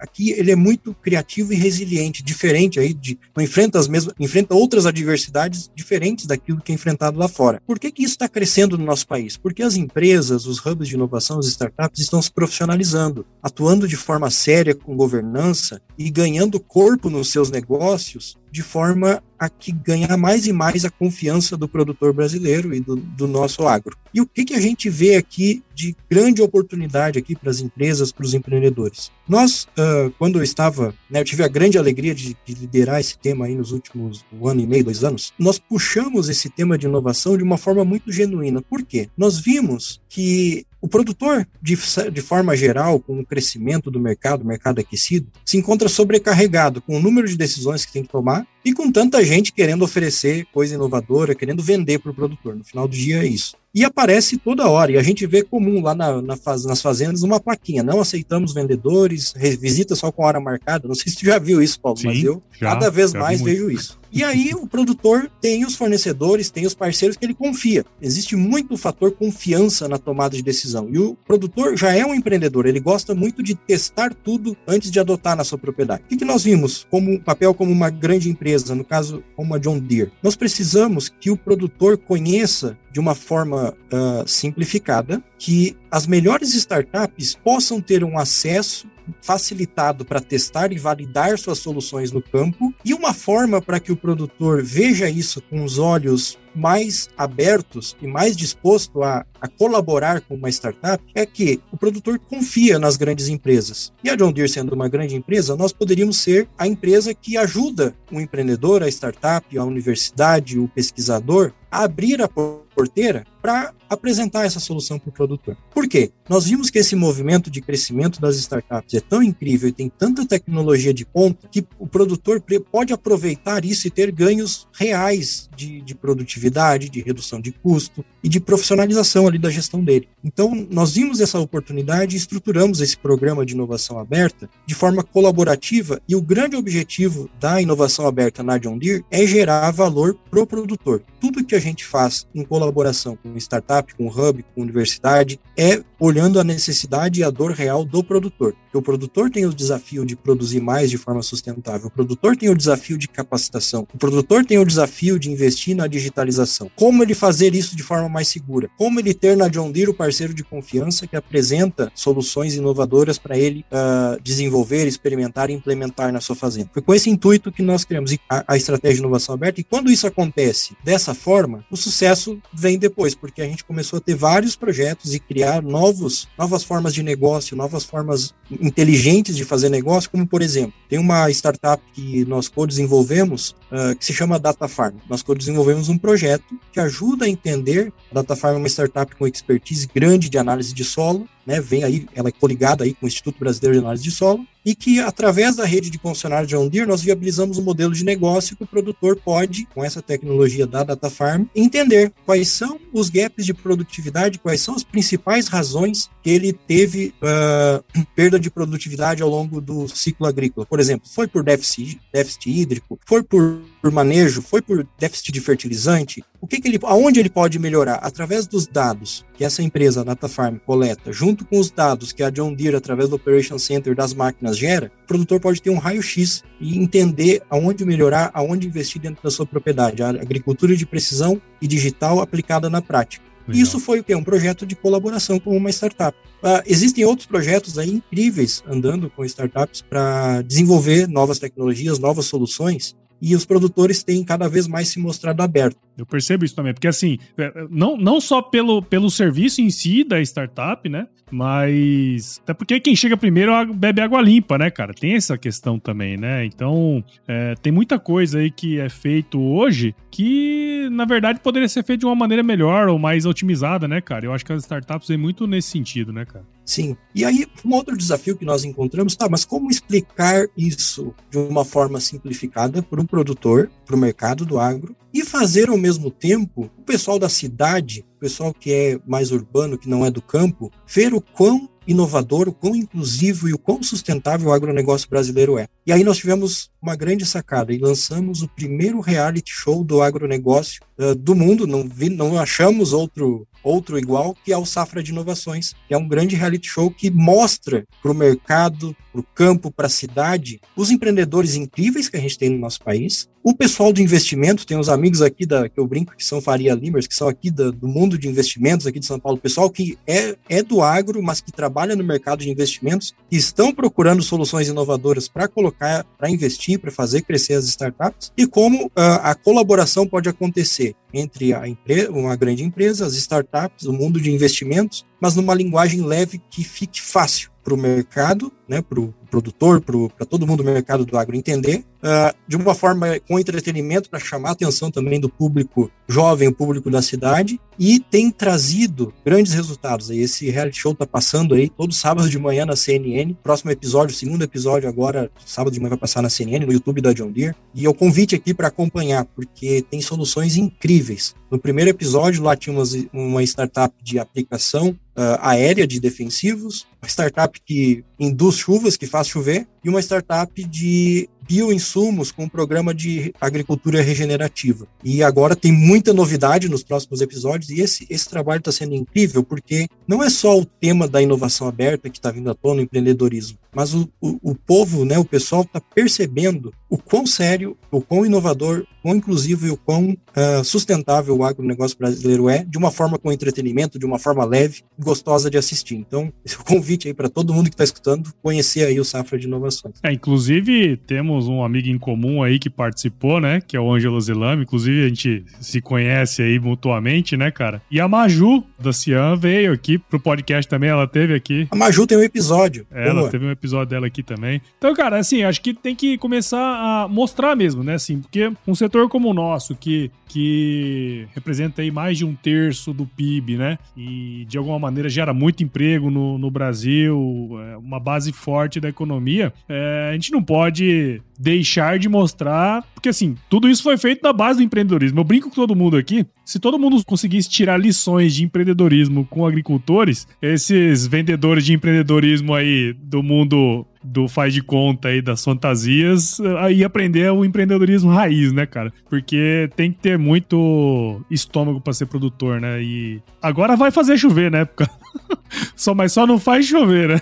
aqui ele é muito criativo e resiliente, diferente aí de enfrenta as mesmas, enfrenta outras adversidades diferentes daquilo que é enfrentado lá fora. Por que que isso está crescendo no nosso país? Porque as empresas, os hubs de inovação, as startups estão se profissionalizando, atuando de forma séria com governança e ganhando corpo nos seus negócios de forma a que ganhar mais e mais a confiança do produtor brasileiro e do, do nosso agro. E o que, que a gente vê aqui de grande oportunidade aqui para as empresas, para os empreendedores? Nós, uh, quando eu estava, né, eu tive a grande alegria de, de, liderar esse tema aí nos últimos um ano e meio, dois anos, nós puxamos esse tema de inovação de uma forma muito genuína. Por quê? Nós vimos que o produtor, de, de forma geral, com o crescimento do mercado, mercado aquecido, se encontra sobrecarregado com o número de decisões que tem que tomar e com tanta gente querendo oferecer coisa inovadora, querendo vender para o produtor. No final do dia é isso. E aparece toda hora, e a gente vê comum lá na, na faz, nas fazendas uma plaquinha, não aceitamos vendedores, visita só com hora marcada. Não sei se tu já viu isso, Paulo, Sim, mas eu já, cada vez mais vejo isso. E aí o produtor tem os fornecedores, tem os parceiros que ele confia. Existe muito fator confiança na tomada de decisão. E o produtor já é um empreendedor, ele gosta muito de testar tudo antes de adotar na sua propriedade. O que, que nós vimos como papel como uma grande empresa, no caso como a John Deere? Nós precisamos que o produtor conheça de uma forma uh, simplificada que as melhores startups possam ter um acesso facilitado para testar e validar suas soluções no campo e uma forma para que o produtor veja isso com os olhos mais abertos e mais disposto a, a, colaborar com uma startup é que o produtor confia nas grandes empresas. E a John Deere sendo uma grande empresa, nós poderíamos ser a empresa que ajuda o empreendedor, a startup, a universidade, o pesquisador a abrir a porteira para apresentar essa solução para o produtor. Por quê? Nós vimos que esse movimento de crescimento das startups é tão incrível e tem tanta tecnologia de ponta que o produtor pode aproveitar isso e ter ganhos reais de, de produtividade, de redução de custo e de profissionalização ali da gestão dele. Então, nós vimos essa oportunidade e estruturamos esse programa de inovação aberta de forma colaborativa e o grande objetivo da inovação aberta na John Deere é gerar valor para o produtor. Tudo que a gente faz em colaboração com startup, com hub, com universidade, é olhando a necessidade e a dor real do produtor. O produtor tem o desafio de produzir mais de forma sustentável, o produtor tem o desafio de capacitação, o produtor tem o desafio de investir na digitalização. Como ele fazer isso de forma mais segura? Como ele ter na John Deere o parceiro de confiança que apresenta soluções inovadoras para ele uh, desenvolver, experimentar e implementar na sua fazenda? Foi com esse intuito que nós criamos a, a estratégia de inovação aberta e quando isso acontece dessa forma, o sucesso vem depois, porque a gente começou a ter vários projetos e criar novos, novas formas de negócio, novas formas inteligentes de fazer negócio, como por exemplo, tem uma startup que nós co-desenvolvemos uh, que se chama Data Farm. Nós co-desenvolvemos um projeto que ajuda a entender, a Data Farm é uma startup com expertise grande de análise de solo, né, vem aí, ela é coligada aí com o Instituto Brasileiro de Análise de Solo, e que através da rede de concessionários John Deere nós viabilizamos um modelo de negócio que o produtor pode, com essa tecnologia da Data Farm, entender quais são os gaps de produtividade, quais são as principais razões que ele teve uh, perda de produtividade ao longo do ciclo agrícola. Por exemplo, foi por déficit, déficit hídrico, foi por, por manejo, foi por déficit de fertilizante, o que, que ele, aonde ele pode melhorar? Através dos dados que essa empresa, a Data Farm, coleta, junto com os dados que a John Deere, através do Operation Center das máquinas, gera, o produtor pode ter um raio-x e entender aonde melhorar, aonde investir dentro da sua propriedade. A agricultura de precisão e digital aplicada na prática. Legal. Isso foi o que? Um projeto de colaboração com uma startup. Uh, existem outros projetos aí incríveis andando com startups para desenvolver novas tecnologias, novas soluções e os produtores têm cada vez mais se mostrado abertos. Eu percebo isso também, porque assim, é, não, não só pelo, pelo serviço em si da startup, né? Mas. Até porque quem chega primeiro bebe água limpa, né, cara? Tem essa questão também, né? Então, é, tem muita coisa aí que é feito hoje que, na verdade, poderia ser feito de uma maneira melhor ou mais otimizada, né, cara? Eu acho que as startups vêm muito nesse sentido, né, cara? Sim. E aí, um outro desafio que nós encontramos, tá, mas como explicar isso de uma forma simplificada para um produtor, para o mercado do agro, e fazer ao mesmo tempo o pessoal da cidade, o pessoal que é mais urbano, que não é do campo, ver o quão inovador, o quão inclusivo e o quão sustentável o agronegócio brasileiro é. E aí nós tivemos uma grande sacada e lançamos o primeiro reality show do agronegócio uh, do mundo, não, vi, não achamos outro outro igual, que é o Safra de Inovações, que é um grande reality show que mostra para o mercado, para o campo, para a cidade, os empreendedores incríveis que a gente tem no nosso país, o pessoal do investimento, tem os amigos aqui da que eu brinco que são Faria Limers, que são aqui da, do mundo de investimentos aqui de São Paulo, pessoal que é, é do agro, mas que trabalha no mercado de investimentos, que estão procurando soluções inovadoras para colocar, para investir, para fazer crescer as startups, e como uh, a colaboração pode acontecer entre a empresa, uma grande empresa, as startups, o mundo de investimentos, mas numa linguagem leve que fique fácil para o mercado, né, para o produtor, para todo mundo do mercado do agro entender, uh, de uma forma com entretenimento para chamar a atenção também do público jovem, o público da cidade, e tem trazido grandes resultados. Esse reality show está passando aí todo sábado de manhã na CNN. Próximo episódio, segundo episódio agora, sábado de manhã vai passar na CNN, no YouTube da John Deere. E eu convite aqui para acompanhar, porque tem soluções incríveis. No primeiro episódio, lá tinha uma, uma startup de aplicação uh, aérea de defensivos, uma startup que induz chuvas, que faz chover, e uma startup de bioinsumos com um programa de agricultura regenerativa. E agora tem muita novidade nos próximos episódios, e esse, esse trabalho está sendo incrível, porque não é só o tema da inovação aberta que está vindo à tona, o empreendedorismo, mas o, o, o povo, né, o pessoal está percebendo o quão sério, o quão inovador, o quão inclusivo e o quão uh, sustentável o agronegócio brasileiro é, de uma forma com entretenimento, de uma forma leve, gostosa de assistir. Então, esse é o convite aí para todo mundo que está escutando conhecer aí o Safra de Inovações. É, inclusive, temos um amigo em comum aí que participou, né, que é o Ângelo Zelame, inclusive a gente se conhece aí mutuamente, né, cara? E a Maju, da Cian, veio aqui pro podcast também, ela teve aqui. A Maju tem um episódio. É, ela teve um episódio dela aqui também. Então, cara, assim, acho que tem que começar a mostrar mesmo, né? Assim, porque um setor como o nosso, que, que representa aí mais de um terço do PIB, né? E de alguma maneira gera muito emprego no, no Brasil, é uma base forte da economia, é, a gente não pode deixar de mostrar, porque assim, tudo isso foi feito na base do empreendedorismo. Eu brinco com todo mundo aqui, se todo mundo conseguisse tirar lições de empreendedorismo com agricultores, esses vendedores de empreendedorismo aí do mundo do faz de conta aí das fantasias, aí aprender o empreendedorismo raiz, né, cara? Porque tem que ter muito estômago para ser produtor, né? E agora vai fazer chover, né? só, mas só não faz chover, né?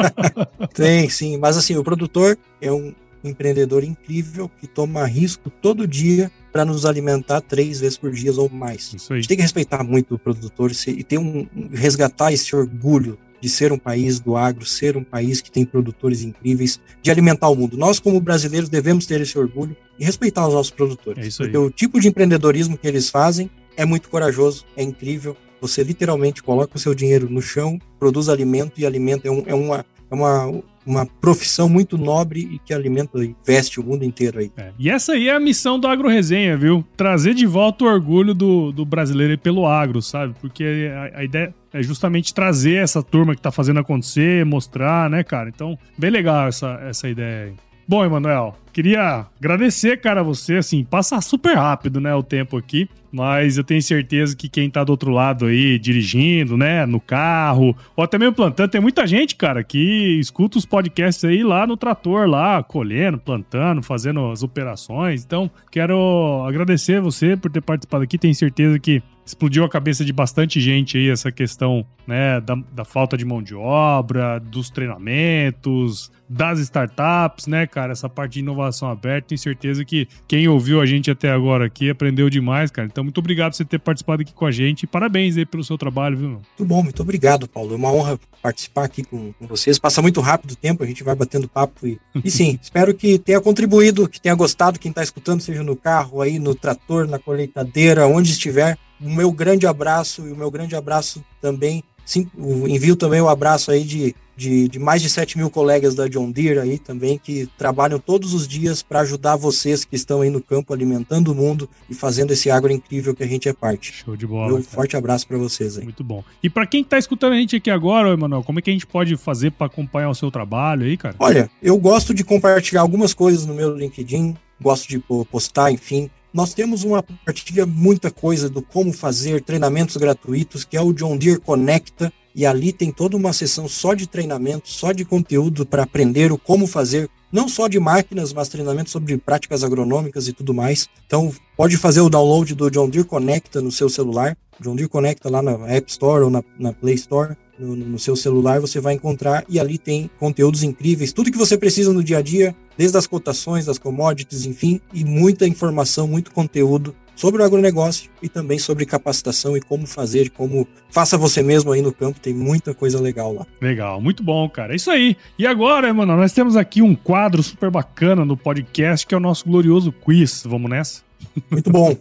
tem, sim. Mas assim, o produtor é um empreendedor incrível que toma risco todo dia para nos alimentar três vezes por dia ou mais. A gente tem que respeitar muito o produtor e ter um resgatar esse orgulho de ser um país do agro, ser um país que tem produtores incríveis, de alimentar o mundo. Nós, como brasileiros, devemos ter esse orgulho e respeitar os nossos produtores. É isso aí. Porque o tipo de empreendedorismo que eles fazem é muito corajoso, é incrível. Você literalmente coloca o seu dinheiro no chão, produz alimento e alimento é, um, é uma, é uma uma profissão muito nobre e que alimenta e veste o mundo inteiro aí. É. E essa aí é a missão do Agro Resenha, viu? Trazer de volta o orgulho do, do brasileiro pelo agro, sabe? Porque a, a ideia é justamente trazer essa turma que tá fazendo acontecer, mostrar, né, cara? Então, bem legal essa, essa ideia aí. Bom, Emanuel, queria agradecer, cara, a você, assim, passa super rápido, né, o tempo aqui, mas eu tenho certeza que quem tá do outro lado aí, dirigindo, né, no carro, ou até mesmo plantando, tem muita gente, cara, que escuta os podcasts aí lá no trator, lá, colhendo, plantando, fazendo as operações, então, quero agradecer você por ter participado aqui, tenho certeza que explodiu a cabeça de bastante gente aí essa questão, né, da, da falta de mão de obra, dos treinamentos, das startups, né, cara, essa parte de inovação aberta, tenho certeza que quem ouviu a gente até agora aqui aprendeu demais, cara. Então, muito obrigado por você ter participado aqui com a gente parabéns aí pelo seu trabalho, viu? Muito bom, muito obrigado, Paulo. É uma honra participar aqui com, com vocês. Passa muito rápido o tempo, a gente vai batendo papo e, e sim, espero que tenha contribuído, que tenha gostado quem está escutando, seja no carro, aí no trator, na colheitadeira, onde estiver o meu grande abraço e o meu grande abraço também. Sim, envio também o um abraço aí de, de, de, mais de 7 mil colegas da John Deere aí também, que trabalham todos os dias para ajudar vocês que estão aí no campo alimentando o mundo e fazendo esse agro incrível que a gente é parte. Show de bola. Um forte abraço para vocês aí. Muito bom. E para quem está escutando a gente aqui agora, Emanuel, como é que a gente pode fazer para acompanhar o seu trabalho aí, cara? Olha, eu gosto de compartilhar algumas coisas no meu LinkedIn, gosto de postar, enfim, nós temos uma partilha muita coisa do como fazer treinamentos gratuitos, que é o John Deere Conecta, e ali tem toda uma sessão só de treinamento, só de conteúdo para aprender o como fazer, não só de máquinas, mas treinamento sobre práticas agronômicas e tudo mais. Então, pode fazer o download do John Deere Conecta no seu celular. John Deere Conecta lá na App Store ou na, na Play Store no, no, seu celular, você vai encontrar e ali tem conteúdos incríveis, tudo que você precisa no dia a dia, desde as cotações, das commodities, enfim, e muita informação, muito conteúdo sobre o agronegócio e também sobre capacitação e como fazer, como faça você mesmo aí no campo, tem muita coisa legal lá. Legal, muito bom, cara. É isso aí. E agora, mano, nós temos aqui um quadro super bacana no podcast que é o nosso glorioso quiz. Vamos nessa? Muito bom.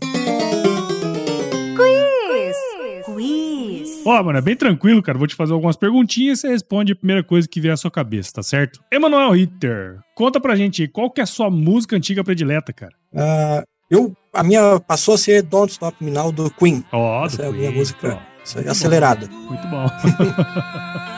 Ó, oh, mano, é bem tranquilo, cara. Vou te fazer algumas perguntinhas e você responde a primeira coisa que vier à sua cabeça, tá certo? Emanuel Ritter, conta pra gente aí, qual que é a sua música antiga predileta, cara? Uh, eu, a minha passou a ser Don't Stop Me Now do Queen. Ó, oh, Essa é a Queen. minha música acelerada. Bom. Muito bom.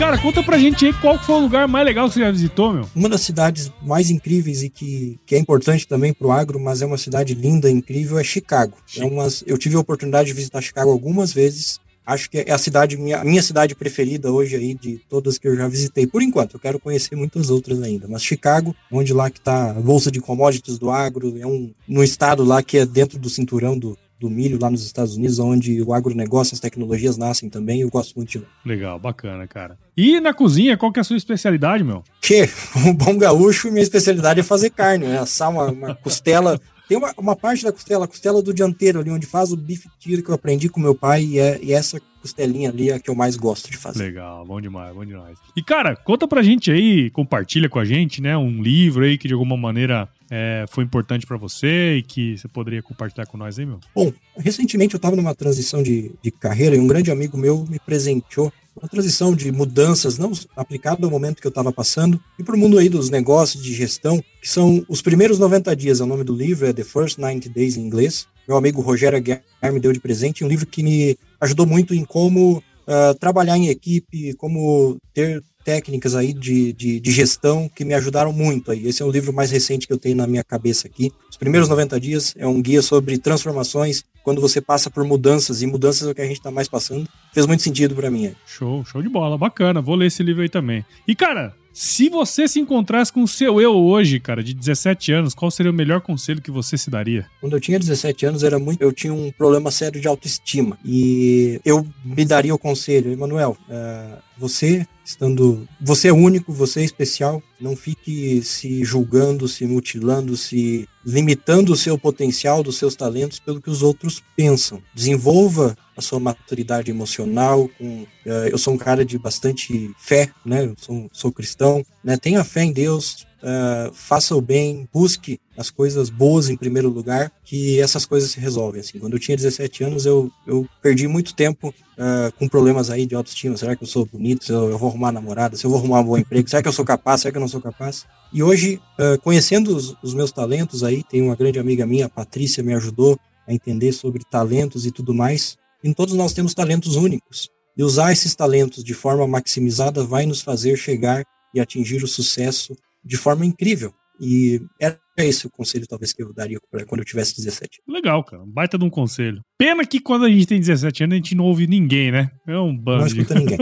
Cara, conta pra gente aí qual foi o lugar mais legal que você já visitou, meu. Uma das cidades mais incríveis e que, que é importante também pro agro, mas é uma cidade linda, incrível, é Chicago. É umas, eu tive a oportunidade de visitar Chicago algumas vezes. Acho que é a cidade, minha, minha cidade preferida hoje aí, de todas que eu já visitei. Por enquanto, eu quero conhecer muitas outras ainda. Mas Chicago, onde lá que tá a Bolsa de Commodities do Agro, é um, no estado lá que é dentro do cinturão do, do milho lá nos Estados Unidos, onde o agronegócio, as tecnologias nascem também. Eu gosto muito de lá. Legal, bacana, cara. E na cozinha, qual que é a sua especialidade, meu? Que, um bom gaúcho, minha especialidade é fazer carne, né? Assar uma, uma costela. Tem uma, uma parte da costela, a costela do dianteiro ali, onde faz o bife tiro que eu aprendi com meu pai, e, é, e essa costelinha ali é a que eu mais gosto de fazer. Legal, bom demais, bom demais. E cara, conta pra gente aí, compartilha com a gente, né, um livro aí que de alguma maneira é, foi importante para você e que você poderia compartilhar com nós aí, meu? Bom, recentemente eu estava numa transição de, de carreira e um grande amigo meu me presenteou uma transição de mudanças não aplicada ao momento que eu estava passando e para o mundo aí dos negócios de gestão, que são os primeiros 90 dias, é o nome do livro, é The First 90 Days em inglês. Meu amigo Rogério Aguiar me deu de presente um livro que me ajudou muito em como uh, trabalhar em equipe, como ter técnicas aí de, de, de, gestão que me ajudaram muito aí. Esse é o livro mais recente que eu tenho na minha cabeça aqui. Os primeiros 90 dias é um guia sobre transformações quando você passa por mudanças, e mudanças é o que a gente está mais passando. Fez muito sentido para mim. Aí. Show, show de bola, bacana. Vou ler esse livro aí também. E cara, se você se encontrasse com o seu eu hoje, cara, de 17 anos, qual seria o melhor conselho que você se daria? Quando eu tinha 17 anos, era muito, eu tinha um problema sério de autoestima. E eu me daria o conselho, Emanuel, uh, você estando. Você é único, você é especial. Não fique se julgando, se mutilando, se limitando o seu potencial, dos seus talentos pelo que os outros pensam. Desenvolva a sua maturidade emocional. Com, uh, eu sou um cara de bastante fé, né? Eu sou, sou cristão. Né? Tenha fé em Deus, uh, faça o bem, busque as coisas boas em primeiro lugar, que essas coisas se resolvem. Assim, quando eu tinha 17 anos, eu, eu perdi muito tempo uh, com problemas aí de autoestima. Será que eu sou bonito? Se eu, eu, vou arrumar namorada? Se eu vou arrumar um bom emprego? Será que eu sou capaz? Será que eu não sou capaz? E hoje, uh, conhecendo os, os, meus talentos aí, tem uma grande amiga minha, a Patrícia, me ajudou a entender sobre talentos e tudo mais. E todos nós temos talentos únicos. E usar esses talentos de forma maximizada vai nos fazer chegar e atingir o sucesso de forma incrível. E era esse o conselho, talvez, que eu daria quando eu tivesse 17. Legal, cara. Baita de um conselho. Pena que quando a gente tem 17 anos, a gente não ouve ninguém, né? É um bando. Não escuta ninguém.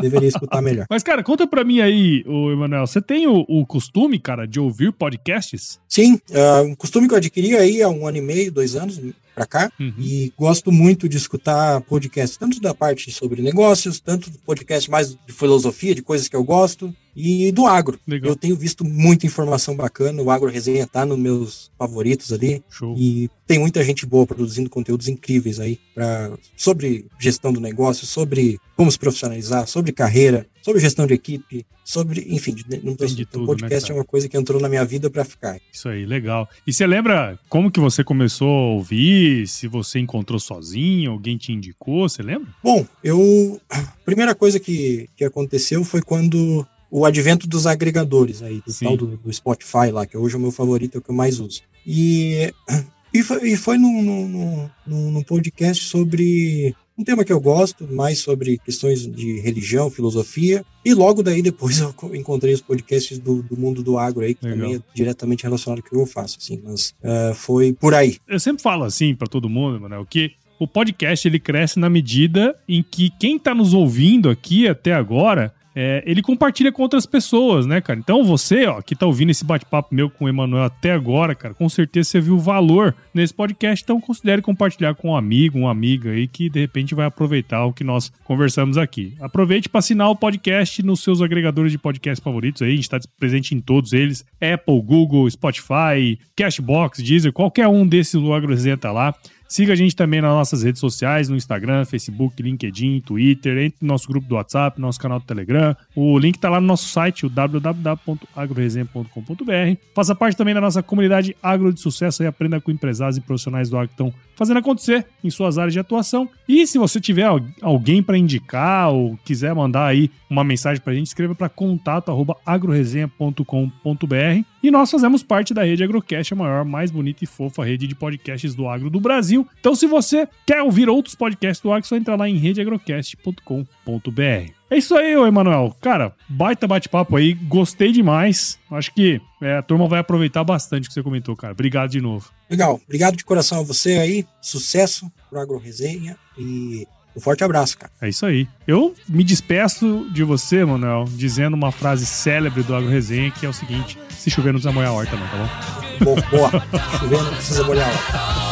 Deveria escutar melhor. Mas, cara, conta pra mim aí, o Emanuel, você tem o, o, costume, cara, de ouvir podcasts? Sim, uh, um costume que eu adquiri aí há um ano e meio, dois anos pra cá, uhum. e gosto muito de escutar podcasts, tanto da parte sobre negócios, tanto do podcast mais de filosofia, de coisas que eu gosto, e do agro. Legal. Eu tenho visto muita informação bacana, o Agro Resenha tá nos meus favoritos ali, Show. e tem muita gente boa produzindo conteúdos incríveis aí pra, sobre gestão do negócio, sobre como se profissionalizar, sobre carreira, sobre gestão de equipe, sobre, enfim, não tô, de tudo, o né, podcast né, é uma coisa que entrou na minha vida para ficar. Isso aí, legal. E você lembra como que você começou a ouvir? Se você encontrou sozinho, alguém te indicou, você lembra? Bom, eu a primeira coisa que, que aconteceu foi quando o advento dos agregadores aí, do Sim. tal do, do, Spotify lá, que hoje é o meu favorito, é o que eu mais uso. E, e foi, e foi num, num, num, num podcast sobre um tema que eu gosto, mais sobre questões de religião, filosofia. E logo daí, depois, eu encontrei os podcasts do, do mundo do agro aí, que Legal. também é diretamente relacionado com o que eu faço, assim. Mas uh, foi por aí. Eu sempre falo assim para todo mundo, Manuel, que o podcast ele cresce na medida em que quem está nos ouvindo aqui até agora é, ele compartilha com outras pessoas, né, cara? Então você, ó, que tá ouvindo esse bate-papo meu com o Emanuel até agora, cara, com certeza você viu valor nesse podcast, então considere compartilhar com um amigo, uma amiga aí que de repente vai aproveitar o que nós conversamos aqui. Aproveite para assinar o podcast nos seus agregadores de podcast favoritos aí, a gente tá presente em todos eles, Apple, Google, Spotify, Cashbox, Deezer, qualquer um desses o AgroResenha tá lá. Siga a gente também nas nossas redes sociais, no Instagram, Facebook, LinkedIn, Twitter, entre no nosso grupo do WhatsApp, nosso canal do Telegram. O link está lá no nosso site, o www.agroresenha.com.br. Faça parte também da nossa comunidade Agro de Sucesso e aprenda com empresários e profissionais do agro que estão fazendo acontecer em suas áreas de atuação. E se você tiver alguém para indicar ou quiser mandar aí uma mensagem para a gente, escreva para contato@agroresenha.com.br. E nós fazemos parte da rede Agrocast, a maior, mais bonita e fofa rede de podcasts do agro do Brasil. Então, se você quer ouvir outros podcasts do agro, é só entrar lá em redeagrocast.com.br. É isso aí, ô Emanuel. Cara, baita bate-papo aí, gostei demais. Acho que é, a turma vai aproveitar bastante o que você comentou, cara. Obrigado de novo. Legal, obrigado de coração a você aí. Sucesso pro Agro Resenha e um forte abraço, cara. É isso aí. Eu me despeço de você, Manuel, dizendo uma frase célebre do Agro Resenha, que é o seguinte: se chover, não precisa molhar a horta, não, tá bom? Boa, boa. chover, não precisa molhar a horta.